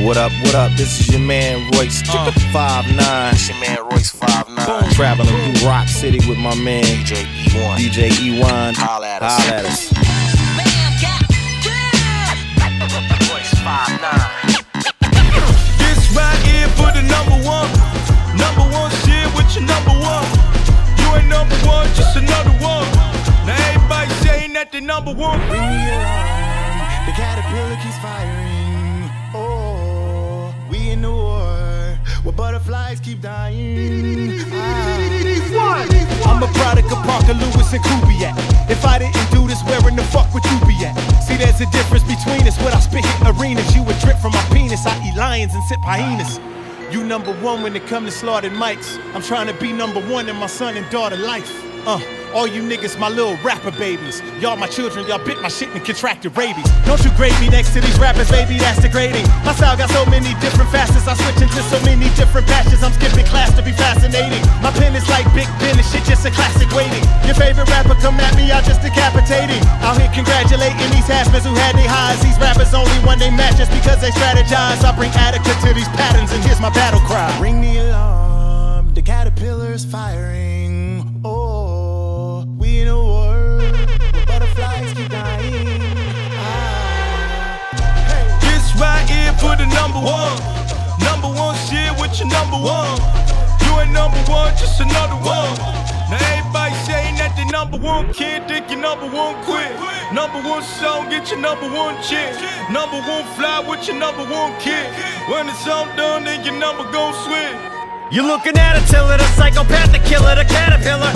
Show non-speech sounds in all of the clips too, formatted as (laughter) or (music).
Yo, what up, what up? This is your man Royce uh, 5'9. It's your man Royce 5'9. Traveling through Rock City with my man DJ E1. DJ E1. Holla at us. Holla at us. Royce 5'9. This right here for the number one. Number one shit with your number one. You ain't number one, just another one. Now everybody saying that they number one. Ring the alarm. The caterpillar keeps firing. Oh, we in the war where butterflies keep dying. Ah. I'm a product of Parker Lewis and Kubiak. If I didn't do this, where in the fuck would you be at? See, there's a difference between us. What I spit hit arenas, you would drip from my penis. I eat lions and sip hyenas. You number one when it come to slaughtered mics. I'm trying to be number one in my son and daughter life. Uh, all you niggas, my little rapper babies. Y'all my children, y'all bit my shit and contracted rabies. Don't you grade me next to these rappers, baby, that's degrading. My style got so many different facets, I switch into so many different patches. I'm skipping class to be fascinating. My pen is like Big Ben and shit, just a classic waiting. Your favorite rapper come at me, I just decapitating. Out here congratulating these haspers who had their highs. These rappers only one they match just because they strategize. I bring Attica to these patterns and here's my battle cry. Ring the alarm. The caterpillar's firing. In a war where butterflies keep dying. Ah. This right here for the number one. Number one shit with your number one. You ain't number one, just another one. Now everybody saying that they number one kid, think you number one quit. Number one song, get your number one chick. Number one fly with your number one kid. When it's all done, then your number gon' switch. You're looking at a tiller, the psychopathic killer, the caterpillar.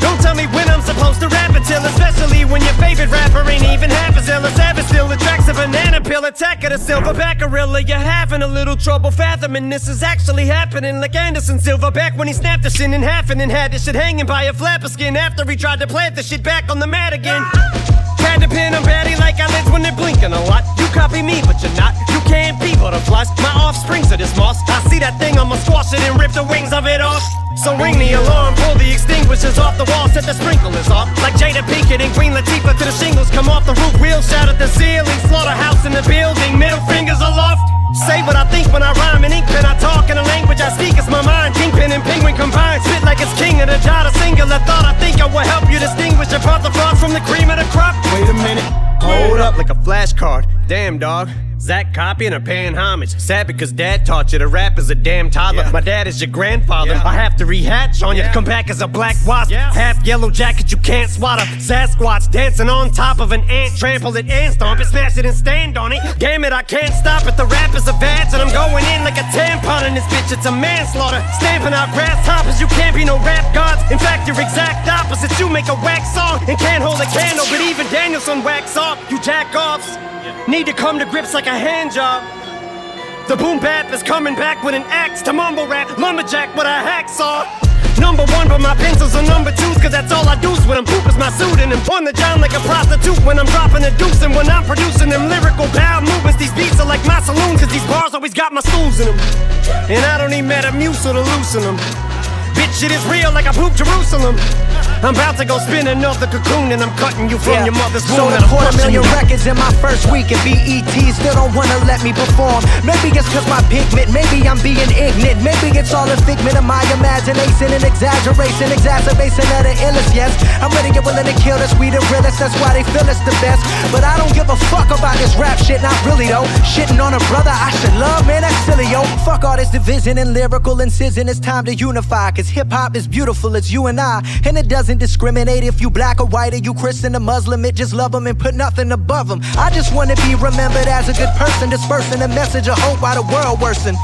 Don't tell me when I'm supposed to rap until, especially when your favorite rapper ain't even half as ill as ever still attracts a banana peel attack of the silverback gorilla. You're having a little trouble fathoming this is actually happening, like Anderson Silva back when he snapped the shit in half and then had the shit hanging by a flap of skin after he tried to plant the shit back on the mat again. Had to pin them batty like eyelids when they're blinking a lot. You copy me, but you're not. Can't be butterflies. My offsprings are moss. I see that thing, I'ma squash it and rip the wings of it off. So ring the alarm, pull the extinguishers off the wall, set the sprinklers off. Like Jada Pinkett and Queen Latifah to the shingles come off the roof, wheels shout at the ceiling, slaughterhouse in the building, middle fingers aloft. Say what I think when I rhyme in ink pen. I talk in a language I speak. It's my mind. Kingpin and penguin combined. Spit like it's king of the jot. A singular thought. I think I will help you distinguish apart the frost from the cream of the crop. Wait a minute. Hold up like a flashcard. Damn, dog. Zach copying or paying homage. Sad because dad taught you to rap as a damn toddler. Yeah. My dad is your grandfather. Yeah. I have to rehatch on you. Yeah. Come back as a black wasp. Half yellow jacket you can't swatter. Sasquatch dancing on top of an ant. Trample it and stomp it, smash it and stand on it. Damn it, I can't stop it. The rap is a badge and I'm going in like a tampon in this bitch. It's a manslaughter. Stamping out grasshoppers. You can't be no rap gods. In fact, you're exact opposite. You make a wax song and can't hold a candle. But even Daniel-san wax off. You jack offs. Need to come to grips like a hand job. The boom bap is coming back with an axe to mumble rap. Lumberjack with a hacksaw. Number one, but my pencils are number twos, cause that's all I do when I'm poop is my suit. And on the John like a prostitute when I'm dropping a deuce. And when I'm producing them lyrical bow movements, these beats are like my saloon, cause these bars always got my stools in them. And I don't need Metamucil to loosen them. Bitch, it is real like I poop Jerusalem. I'm about to go spin another cocoon and I'm cutting you from your mother's womb. Sold a quarter million you. records in my first week, and BET still don't wanna let me perform. Maybe it's cause my pigment, maybe I'm being ignorant. Maybe it's all a figment of my imagination and exaggeration, exacerbation of the illest. Yes, I'm ready and willing to kill this, we the realest. That's why they feel it's the best. But I don't give a fuck about this rap shit, not really though. Shitting on a brother I should love, man, that's silly, yo. Fuck all this division and lyrical incision. It's time to unify, cause hip hop is beautiful, it's you and I. And it doesn't discriminate if you black or white or you Christian or Muslim. It just love them and put nothing above them. I just wanna be remembered as a good person, dispersing a message of hope while the world worsen.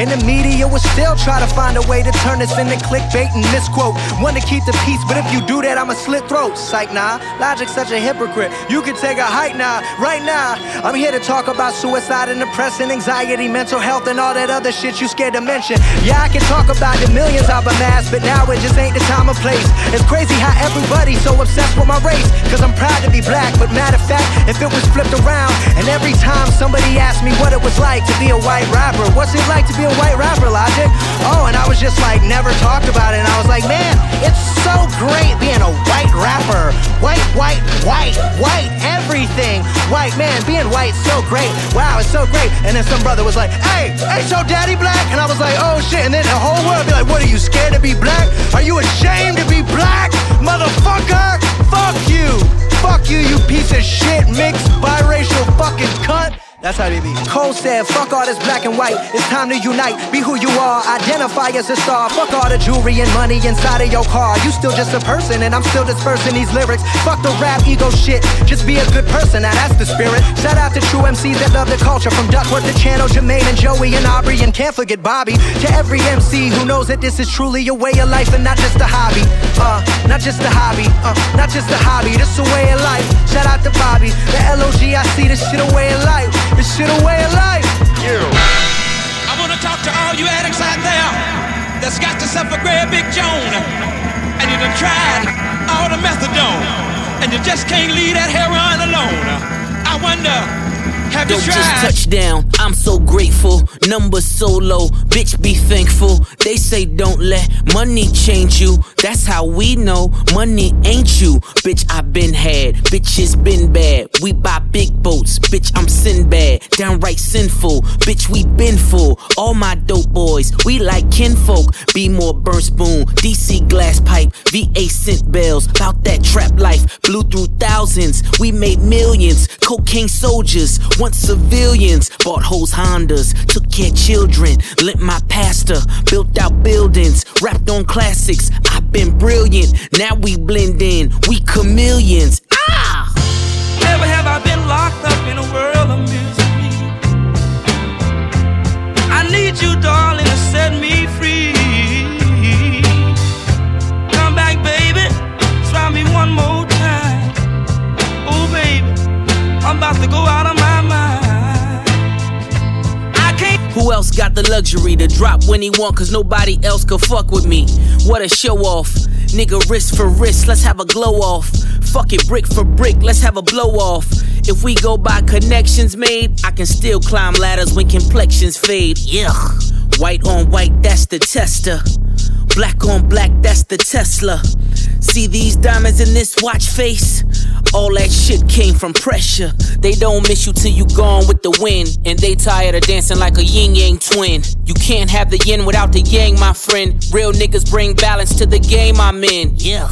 And the media will still try to find a way to turn this into clickbait and misquote. Want to keep the peace, but if you do that, I'ma slit throats. Psych, nah. Logic's such a hypocrite. You can take a hike now, right now. I'm here to talk about suicide and depression, anxiety, mental health, and all that other shit you scared to mention. Yeah, I can talk about the millions I've amassed, but now it just ain't the time or place. It's crazy how everybody's so obsessed with my race. Cause I'm proud to be black, but matter of fact, if it was flipped around, and every time somebody asked me what it was like to be a white rapper, what's it like to be a white rapper, Logic? Oh, and I was just like, never talked about it, and I was like, man, it's so great being a white rapper. White, white, white, white, everything. White, man, being white, so great. Wow, it's so great. And then some brother was like, hey, hey, so daddy black? And I was like, oh shit. And then the whole world be like, what are you scared to be black? Are you ashamed to be black? Motherfucker! Fuck you! Fuck you, you piece of shit, mixed biracial fucking cunt! That's how they be. Cole said, fuck all this black and white. It's time to unite. Be who you are. Identify as a star. Fuck all the jewelry and money inside of your car. You still just a person, and I'm still dispersing these lyrics. Fuck the rap ego shit. Just be a good person. Now that's the spirit. Shout out to true MCs that love the culture. From Duckworth to Channel, Jermaine and Joey and Aubrey, and can't forget Bobby. To every MC who knows that this is truly a way of life and not just a hobby. Uh, not just a hobby. Uh, not just a hobby. This a way of life. Shout out to Bobby. The LOG, I see this shit a way of life. This shit a way of life. I wanna talk to all you addicts out there that's got yourself a great big Joan and you done tried all the methadone and you just can't leave that heroin alone. I wonder, have you just tried? touchdown. I'm so grateful. Numbers so low. Bitch, be thankful. They say don't let money change you. That's how we know money ain't you. Bitch, I been had. Bitches been bad. We buy big boats. Bitch, I'm Sinbad. Downright sinful. Bitch, we been full. All my dope boys, we like kinfolk. Be more burn spoon. DC glass pipe. VA scent bells. About that trap life. Blew through thousands. We made millions. Cocaine soldiers. Once civilians. Bought hoes Hondas. Took care children. Lent my pastor. Built out buildings. Rapped on classics. I've been brilliant. Now we blend in. We chameleons. Ah! Never have I been locked up in a world of misery. I need you, darling, To go out of my mind. I can't. Who else got the luxury to drop when he want? Cause nobody else could fuck with me. What a show off. Nigga, wrist for wrist, let's have a glow off. Fuck it, brick for brick, let's have a blow off. If we go by connections made, I can still climb ladders when complexions fade. Yeah. White on white, that's the tester. Black on black, that's the Tesla. See these diamonds in this watch face? All that shit came from pressure. They don't miss you till you gone with the wind. And they tired of dancing like a yin yang twin. You can't have the yin without the yang, my friend. Real niggas bring balance to the game I'm in. Yeah.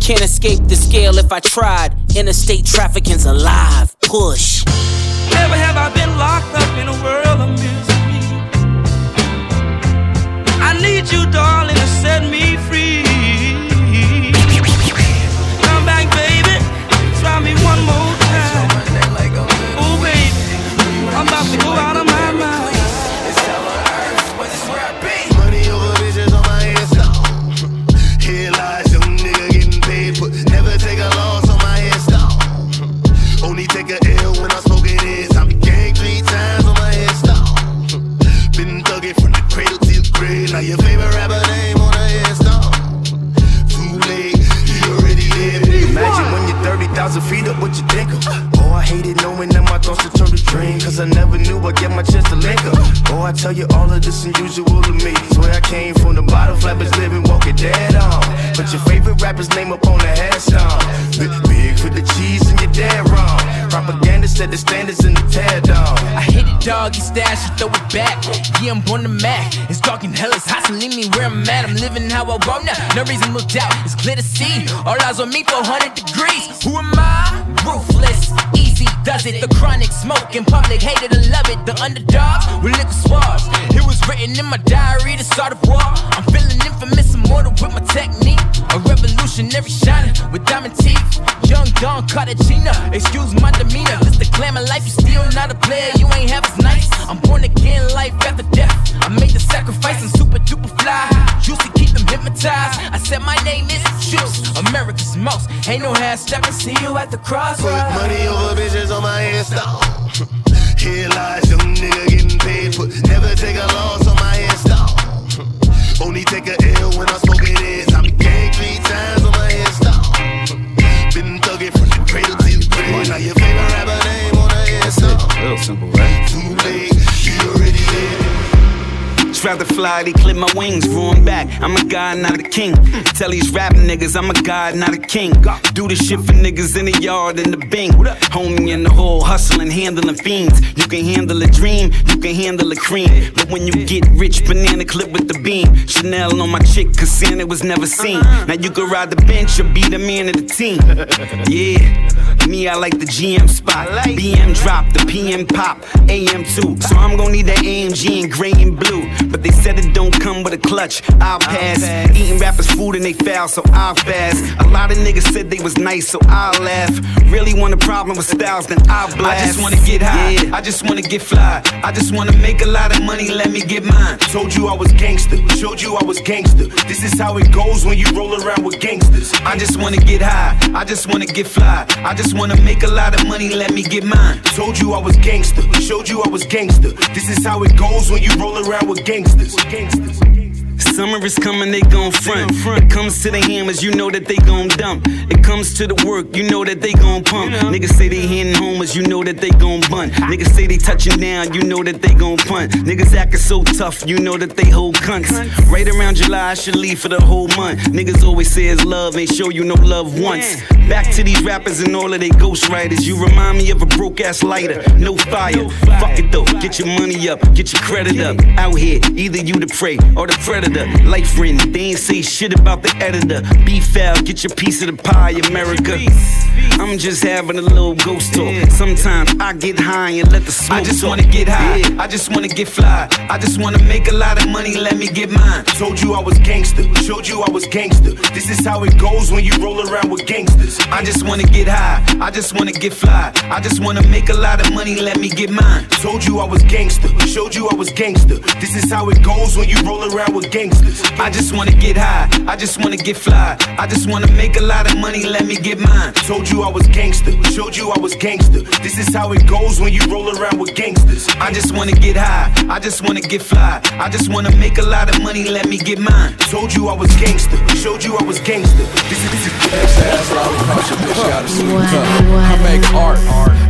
Can't escape the scale if I tried. Interstate trafficking's alive. Push. Never have I been locked up in a world of misery. I need you, darling, to set me free. Doggy style, she throw it back. Yeah, I'm on the Mac. It's dark and hell, it's leave me where I'm at. I'm living how I want now. No reason to doubt, it's clear to see. All eyes on me, 400 degrees. Who am I? Ruthless, easy does it. The chronic smoke in public, hated and love it. The underdogs with liquor swabs. It was written in my diary to start a war. I'm feeling infamous, immortal with my technique. A revolutionary shining with diamond teeth. Young Don Cartagena, excuse my demeanor. This the glamour life, you still not a player, you ain't half as. I'm born again, life after death. I made the sacrifice and super duper fly. Juicy, keep them hypnotized. I said my name is Juice, America's most. Ain't no half step. stepping, see you at the crossroads. Put money over bitches on my headstone. (laughs) Here lies some nigga getting paid. for never take a loss on my headstone. (laughs) Only take a L when I smoke it is. I'm gang three times on my headstone. (laughs) Been thugging from the cradle to the grave. Now your favorite rapper name on the headstone. Real simple, right? Rather fly, they clip my wings, roaring back. I'm a god, not a king. Tell these rap niggas I'm a god, not a king. Do the shit for niggas in the yard and the bing. Homie in the hole, hustling, handling fiends. You can handle a dream, can handle a cream. But when you get rich, banana clip with the beam. Chanel on my chick, cause Santa was never seen. Uh-huh. Now you can ride the bench or be the man of the team. (laughs) Yeah, me, I like the GM spot. BM drop, the PM pop, AM too. So I'm gonna need that AMG in gray and blue. But they said it don't come with a clutch. I'll pass. Eating rappers' food and they foul, so I'll fast. A lot of niggas said they was nice, so I'll laugh. Really want a problem with styles, then I'll blast. I just wanna get high. I just wanna get fly. I just wanna make a lot of money. Let me get mine. Told you I was gangster, showed you I was gangster. This is how it goes when you roll around with gangsters. I just wanna get high. I just wanna get fly. I just wanna make a lot of money. Let me get mine. Told you I was gangster, showed you I was gangster. This is how it goes when you roll around with gangsters. Gangsters. Summer is coming, they gon' front. It comes to the hammers, you know that they gon' dump. It comes to the work, you know that they gon' pump. Niggas say they hitting homers, you know that they gon' bunt. Niggas say they touching down, you know that they gon' punt. Niggas acting so tough, you know that they hold cunts. Right around July, I should leave for the whole month. Niggas always say it's love, ain't show you no love once. Back to these rappers and all of they ghostwriters. You remind me of a broke ass lighter, no fire. Fuck it though, get your money up, get your credit up. Out here, either you the prey or the predator. Life written, they ain't say shit about the editor. Be foul, get your piece of the pie, America. I'm just having a little ghost talk. Sometimes I get high and let the smoke I just wanna get high. I just wanna get fly. I just wanna make a lot of money. Let me get mine. Told you I was gangster, showed you I was gangster. This is how it goes when you roll around with gangsters. I just wanna get high. I just wanna get fly. I just wanna make a lot of money. Let me get mine. Told you I was gangster, showed you I was gangster. This is how it goes when you roll around with gangsters. I just wanna get high. I just wanna get fly. I just wanna make a lot of money. Let me get mine. Told you I was gangster, showed you I was gangster. This is how it goes when you roll around with gangsters. I just wanna get high. I just wanna get fly. I just wanna make a lot of money. Let me get mine. Told you I was gangster, showed you I was gangster. This is this is I make art.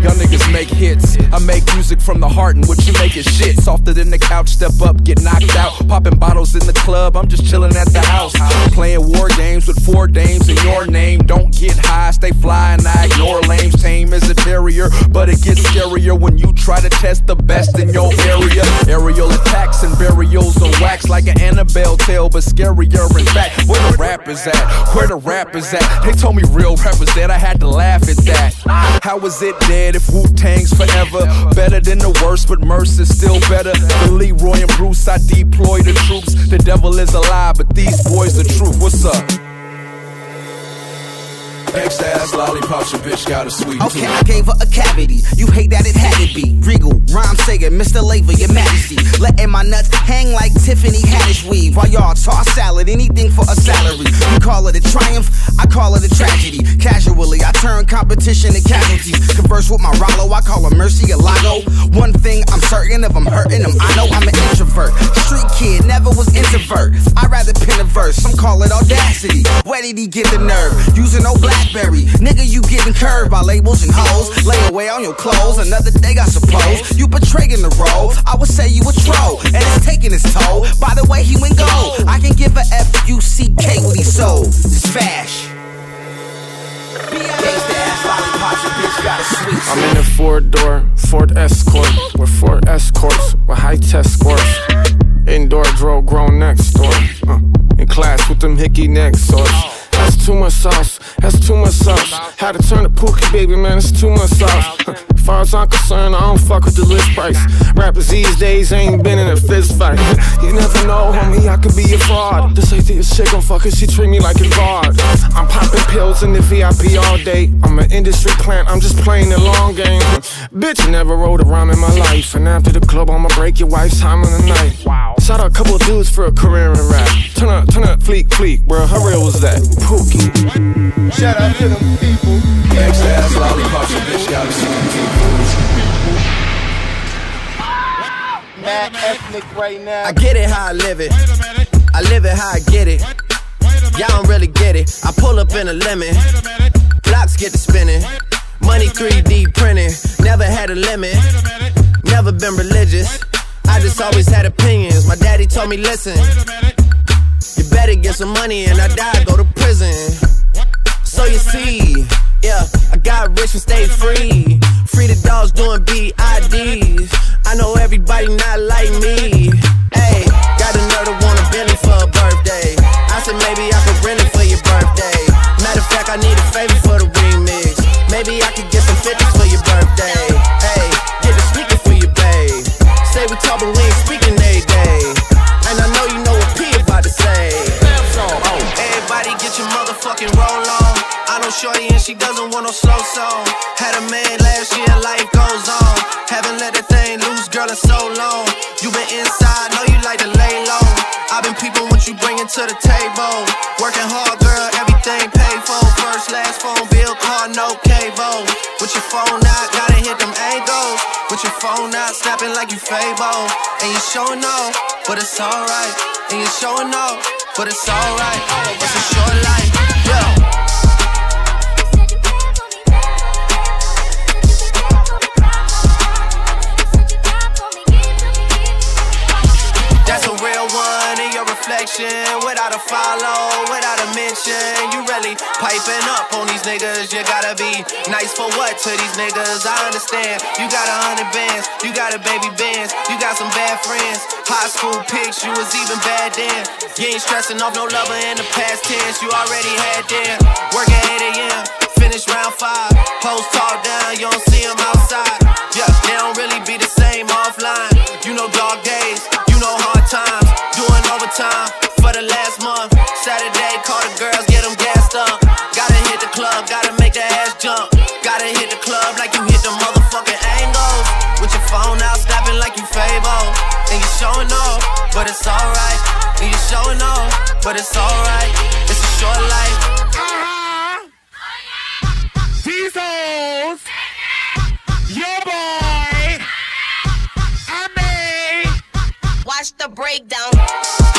Y'all niggas make hits. I make music from the heart, and what you make is shit. Softer than the couch, step up, get knocked out. Popping bottles in the club, I'm just chilling at the house. Playing war games with four dames in your name. Don't get high, stay fly, and I ignore lames. Tame as a terrier, but it gets scarier when you try to test the best in your area. Aerial attacks and burials of wax like an Annabelle tale, but scarier in fact. Where the rappers at? Where the rappers at? They told me real rappers that I had to laugh at that. How is it dead if Wu Tang's forever? Better than the worst, but Mercy's still better. The Leroy and Bruce, I deploy the troops. The devil is a lie, but these boys the truth. What's up? Gangsta ass lollipops, your bitch got a sweet Okay, I gave her a cavity. You hate that it had to be. Regal, rhyme sayer, Mr. Labor, your majesty. Letting my nuts hang like Tiffany Haddish weave. While y'all toss salad, anything for a salary. You call it a triumph, I call it a tragedy. Casually, I turn competition to casualties. Converse with my Rollo, I call her Mar-a-Lago. One thing I'm certain of, I'm hurting them. I know I'm an introvert. Street kid, never was introvert. I'd rather pen a verse, some call it audacity. Where did he get the nerve? Using no Blackberry. Nigga, you getting curved by labels and hoes. Lay away on your clothes, another day, I suppose. You betraying the role. I would say you a troll, and it's taking its toll. By the way, he went gold. I can give a F U C K what he sold. It's fash. I'm in a four door Ford Escort with four escorts with high test scores. Indoor drill grown next door. Uh, in class with them hickey neck swords. That's too much sauce. That's too much sauce. Had to turn to Pookie, baby, man. It's too much sauce. As far as I'm concerned, I don't fuck with the list price. Rappers these days ain't been in a fist fight. you never know, homie, I could be a fraud. This this shit gon' fuck her, she treat me like a guard. I'm popping pills in the VIP all day. I'm an industry plant, I'm just playing the long game. Bitch, never wrote a rhyme in my life. And after the club, I'ma break your wife's time in the night. Wow. Shot out a couple dudes for a career in rap. Turn up, turn up, fleek, fleek, bro. How real was that? Pookie. Shout out to them people. Gangsta ass lollipops, your bitch got a sweet Mad ethnic right now. I get it how I live it. I live it how I get it. Y'all don't really get it. I pull up in a lemon. Blocks get to spinning. Money 3D printing. Never had a limit. never been religious. I just always had opinions. My daddy told me, listen, you better get some money and I die, go to prison. So you see, yeah, I got rich and stayed free. Free the dogs doing BIDs. I know everybody not like me. Hey, got a nerve to want a Bentley for a birthday. I said maybe I could rent it for your birthday. Matter of fact, I need a favor for the remix. Maybe I could get some 50s for your birthday. Hey, we talk, but we ain't speaking every day. And I know you know what P about to say. Everybody get your motherfucking roll on. I know Shorty and she doesn't want no slow song. Had a man last year, life goes on. Phone out, snapping like you Fabo. And you showing off, but it's alright. And you showing off, but it's alright. It's a short life, yeah. Without a follow, without a mention. You really piping up on these niggas. You gotta be nice for what to these niggas? I understand. You got a hundred bands, you got a baby bands, you got some bad friends. High school pics, you was even bad then. You ain't stressing off no lover in the past tense. You already had them. Work at 8 a.m., finish round five. Post talk down, you don't but it's alright. And you showing off, but it's alright. It's a short life. These hoes, your boy, I made. Watch the breakdown.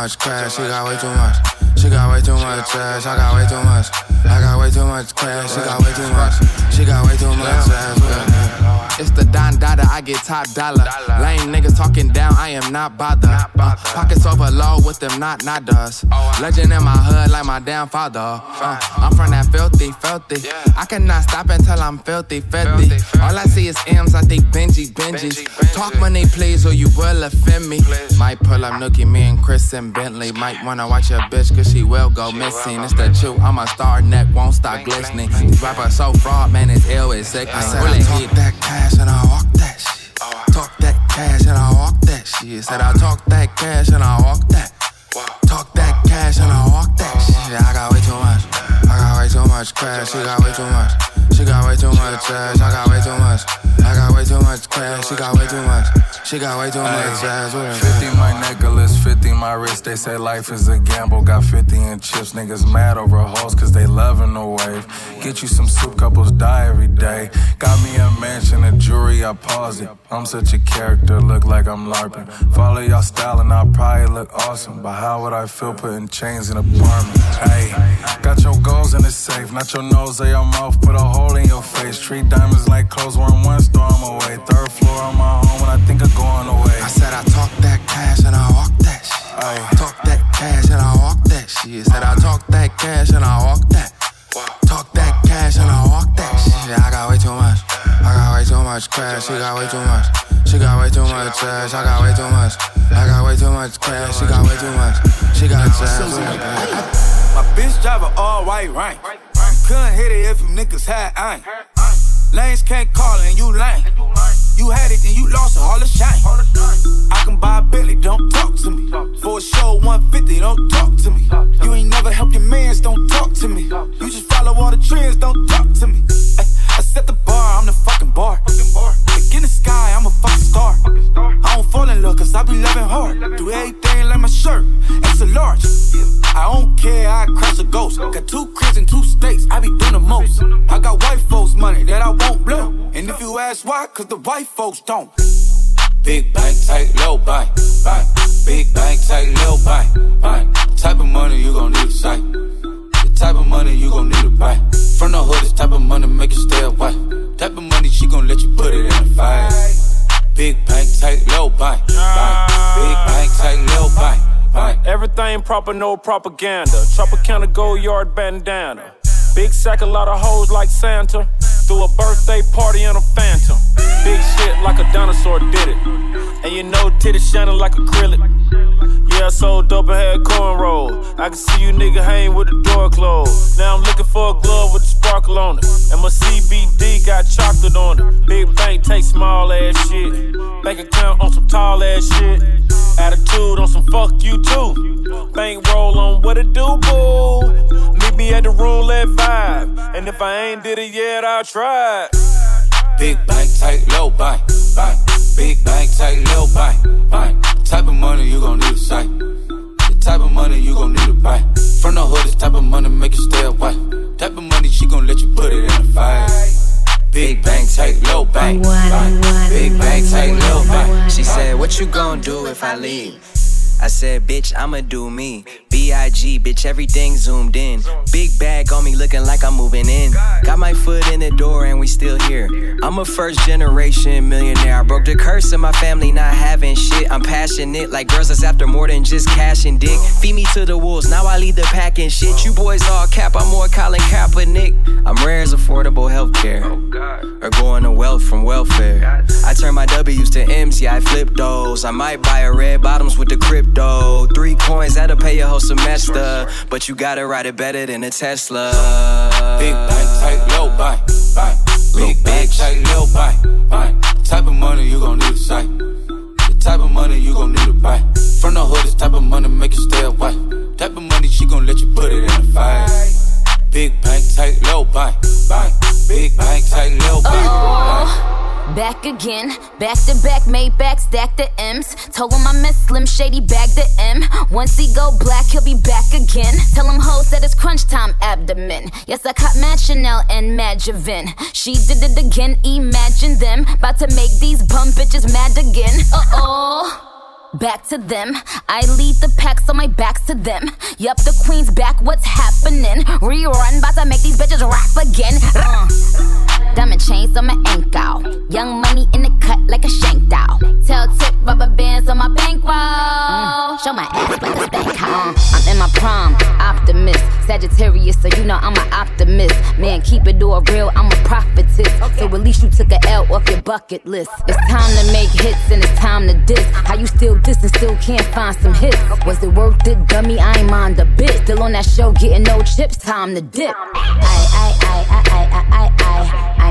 Much cash. She got way too much. She got way too much cash. I got way too much. I got way too much cash. She got way too much. She got way too much cash. It's the Don Dada, I get top dollar. Lame niggas talking down, I am not bothered. Uh, pockets overload with them not nadas. Legend in my hood like my damn father. Uh, I'm from that filthy, filthy. I cannot stop until I'm filthy, filthy. All I see is M's, I think Benji, Benjis. Talk money, please, or you will offend me. Might pull up Nookie, me and Chris and Bentley. Might wanna watch your bitch, cause she will go missing. It's the truth, I'm a star, neck won't stop glistening. These rappers so fraud, man, it's ill, it's sick. I said I talk that cash and I walk that shit. Talk that cash and I walk that shit. Said I talk that cash and I walk that. Talk that cash and I walk that shit. I got way too much. I got way too much cash. She got way too much. She got way too much cash. I got way too much. I got way too much cash. She got way too much. She got way too much cash. 50 my necklace, 50 my wrist. They say life is a gamble. Got 50 in chips. Niggas mad over hoes cause they loving the wave. Get you some soup, couples die every day. Got me a mansion, a jewelry, I pause it. I'm such a character, look like I'm LARPing. Follow y'all style and I'll probably look awesome. But how would I feel putting chains in a apartment? Hey, got your goals in the safe, not your nose or your mouth. Put a hole in your face. Treat diamonds like clothes, one one storm away. Third floor on my home when I think of going away. I said I talk that cash and I walk that shit. Talk that cash and I walk that shit. Said I talk that cash and I walk that. Talk that cash and I walk that shit. I got way too much. I got way too much cash. She got way too much. She got way too much cash. I got way too much. I got way too much cash. She got way too much. She got cash. My bitch drive a all white rank. Couldn't hit it if you niggas had ain't. Lanes can't call and you lame. You had it, then you lost it, all the shine. I can buy a Billy, don't talk to me. For a show 150, don't talk to me. You ain't never helped your mans, don't talk to me. You just follow all the trends, don't talk to me. Ay, I set the bar, I'm the fucking bar. Like in the sky, I'm a fucking star. Fall in love, cause I be loving hard. Do everything like my shirt, it's a large. I don't care, I crash a ghost. Got two cribs and two states, I be doing the most. I got white folks' money that I won't blow. And if you ask why, cause the white folks don't. Big bank, tight, low bank. Big bank, tight, low bank, bank. Type of money you gon' need a sight. The type of money you gon' need to buy. From the hood, this type of money make you stay away. Type of money she gon' let you put it in a fight. Big bank, take low bank. Big bank, tight, low bank. Everything proper, no propaganda. Tropicana go yard bandana. Big sack, a lot of hoes like Santa. Threw a birthday party in a phantom. Big shit like a dinosaur did it. And you know titties shining like acrylic. Yeah, I sold dope and had cornrows. I can see you nigga hang with the door closed. Now I'm looking for a glove with a sparkle on it. And my CBD got chocolate on it. Big bank take small ass shit. Bank account on some tall ass shit. Attitude on some fuck you too. Bank roll on what it do, boo. Meet me at the roulette vibe. And if I ain't did it yet, I'll try. Big bank, tight, low bank, bank. Big bank, tight, low bank, bank. Type of money you gon' need a sight. The type of money you gon' need to buy. From the hood, this type of money make you stay away. Type of money she gon' let you put it in a fight. Big bank, tight, low bank. Big bank, tight, low bank. She said, What you gon' do if I leave? I said, Bitch, I'ma do me. B.I.G., bitch, everything zoomed in. Big bag on me looking like I'm moving in. Got my foot in the door and we still here. I'm a first generation millionaire. I broke the curse of my family not having shit. I'm passionate like girls that's after more than just cash and dick. Feed me to the wolves, now I lead the pack and shit. You boys all cap, I'm more Colin Kaepernick. I'm rare as affordable healthcare. Or going to wealth from welfare. I turn my W's to M's, yeah, I flip those. I might buy a red bottoms with the crypto. Three coins, that'll pay your whole semester. But you gotta ride it better than a Tesla. Big bank, tight, low bank, bank. Big bank, tight, low bank, bank. Type of money you gon' need a sight. The type of money you gon' need to buy. From the hood, this type of money make you stay away. Type of money she gon' let you put it in a fight. Big bank, tight, low bank. Back again, back to back, made back, stack the M's. Told him I miss Slim Shady, bag the M. Once he go black, he'll be back again. Tell him hoes that it's crunch time abdomen. Yes, I caught Mad Chanel and Mad Javin. She did it again, imagine them. About to make these bum bitches mad again. Uh oh. Back to them. I lead the pack, so my back's to them. Yup, the queen's back, what's happening? Rerun, about to make these bitches rap again. Uh. Diamond chains on my ankle. Young money in the cut like a shank doll. Tell tip rubber bands on my bankroll. Show my ass like a spank uh. I'm in my prime, optimist. Sagittarius, so you know I'm an optimist. Man, keep it all real, I'm a prophetess. So at least you took a L off your bucket list. It's time to make hits and it's time to diss. How you still diss and still can't find some hits? Was it worth it, dummy? I ain't mind a bit. Still on that show, getting no chips, time to dip. I, I, I, I.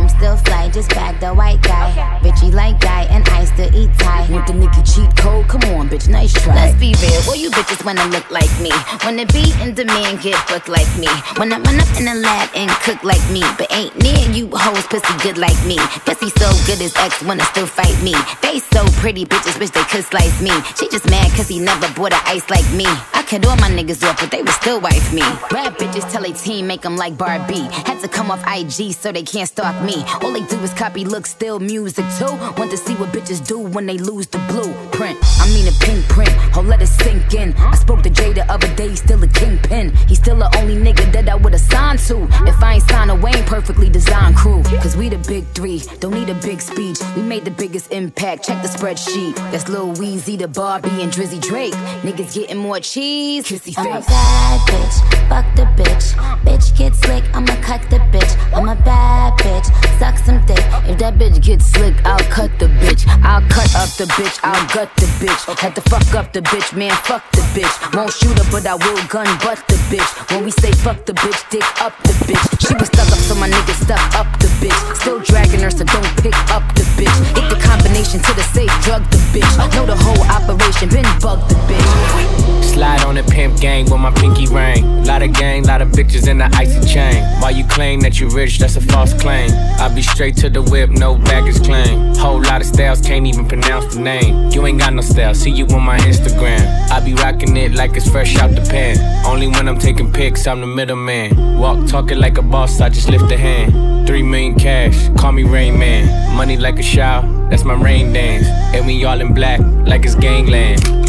I'm still fly, just bag the white guy. Bitchy like guy, and I still eat Thai. Want the nigga cheat code? Come on, bitch, nice try. Let's be real, all you bitches wanna look like me. Wanna be in demand, get booked like me. Wanna run up in the lab and cook like me. But ain't near you hoes pussy good like me. Pussy so good his ex wanna still fight me. They so pretty, bitches wish they could slice me. She just mad cause he never bought a ice like me. I cut all my niggas off, but they would still wife me. Rap bitches tell a team make them like Barbie. Had to come off IG so they can't stalk me. All they do is copy, look, still music too. Want to see what bitches do when they lose the blueprint. I mean a pink print, oh let it sink in. I spoke to Jay the other day, he's still a kingpin. He's still the only nigga that I would assign two. If I ain't signed away, ain't perfectly designed crew. Cause we the big three, don't need a big speech. We made the biggest impact, check the spreadsheet. That's Lil Weezy, the Barbie, and Drizzy Drake. Niggas getting more cheese, kissy face. I'm a bad bitch, fuck the bitch. Bitch get slick, I'ma cut the bitch. I'm a bad bitch, suck some dick. If that bitch gets slick, I'll cut the bitch. I'll cut up the bitch, I'll gut the bitch. Had to fuck up the bitch, man, fuck the bitch. Won't shoot her, but I will gun butt the bitch. When we say fuck the bitch, dick up the bitch. She was stuck up, so my nigga stuck up the bitch. Still dragging her, so don't pick up the bitch. Hit the combination to the safe, drug the bitch. Know the whole operation, been bug the bitch. Slide on the pimp gang with my pinky ring. Lot of gang, lot of bitches in the icy chain. While you claim that you rich, that's a false claim. I be straight to the whip, no baggage claim. Whole lot of styles, can't even pronounce the name. You ain't got no style, see you on my Instagram. I be rocking it like it's fresh out the pan. Only when I'm taking pics, I'm the middleman. Walk talking like a boss, I just lift a hand. Three million cash, call me Rain Man. Money like a shower, that's my rain dance. And we all in black, like it's gangland.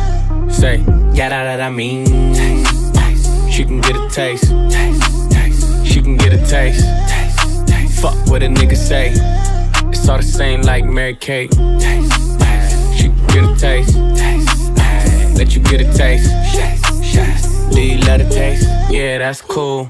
Say, yeah, that, that I mean. Taste, taste. She can get a taste. taste, taste. She can get a taste. taste, taste. Fuck what a nigga say. It's all the same like Mary Kate. Taste, taste. She can get a taste. taste, taste. Let you get a taste. Do you love the taste? Yeah, that's cool.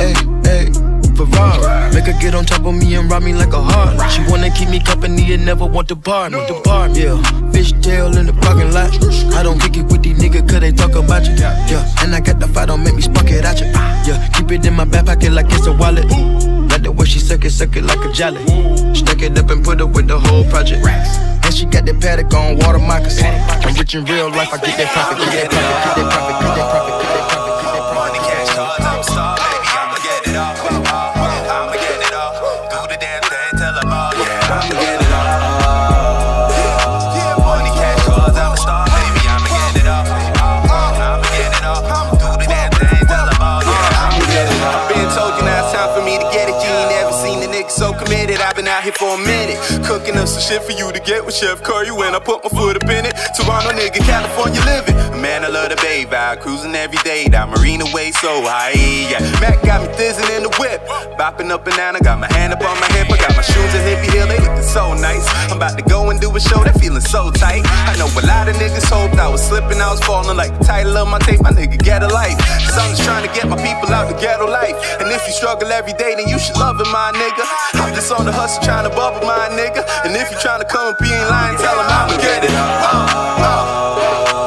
get on top of me and ride me like a heart. She wanna keep me company and never want to bar me. The bar, yeah. Fish tail in the parking lot. I don't kick it with these niggas cause they talk about you. Yeah, and I got the fight, don't make me spark it at you. Yeah, keep it in my back pocket like it's a wallet. Like the way she suck it, suck it like a jelly. Stack it up and put it with the whole project. And she got that paddock on water moccasins. I'm rich in real life, I get that profit, get that profit, get that profit, get that profit, get that profit. Up some shit for you to get with Chef Curry when I put my foot up in it. Toronto nigga, California living. Man, I love the bay vibe. Cruising every day. That Marina way so high. Yeah. Mac got me thizzing in the whip. Bopping up and down. I got my hand up on my hip. I got my shoes at hippie heel. They looking so nice. I'm about to go and do a show. They feeling so tight. I know a lot of niggas hoped I was slipping. I was falling like the title of my tape. My nigga, get a life. Cause I'm just trying to get my people out the ghetto life. And if you struggle every day, then you should love it, my nigga. I'm just on the hustle trying to bubble my nigga. And if you trying to come up, you ain't lying, tell him I'ma get it. Uh, uh.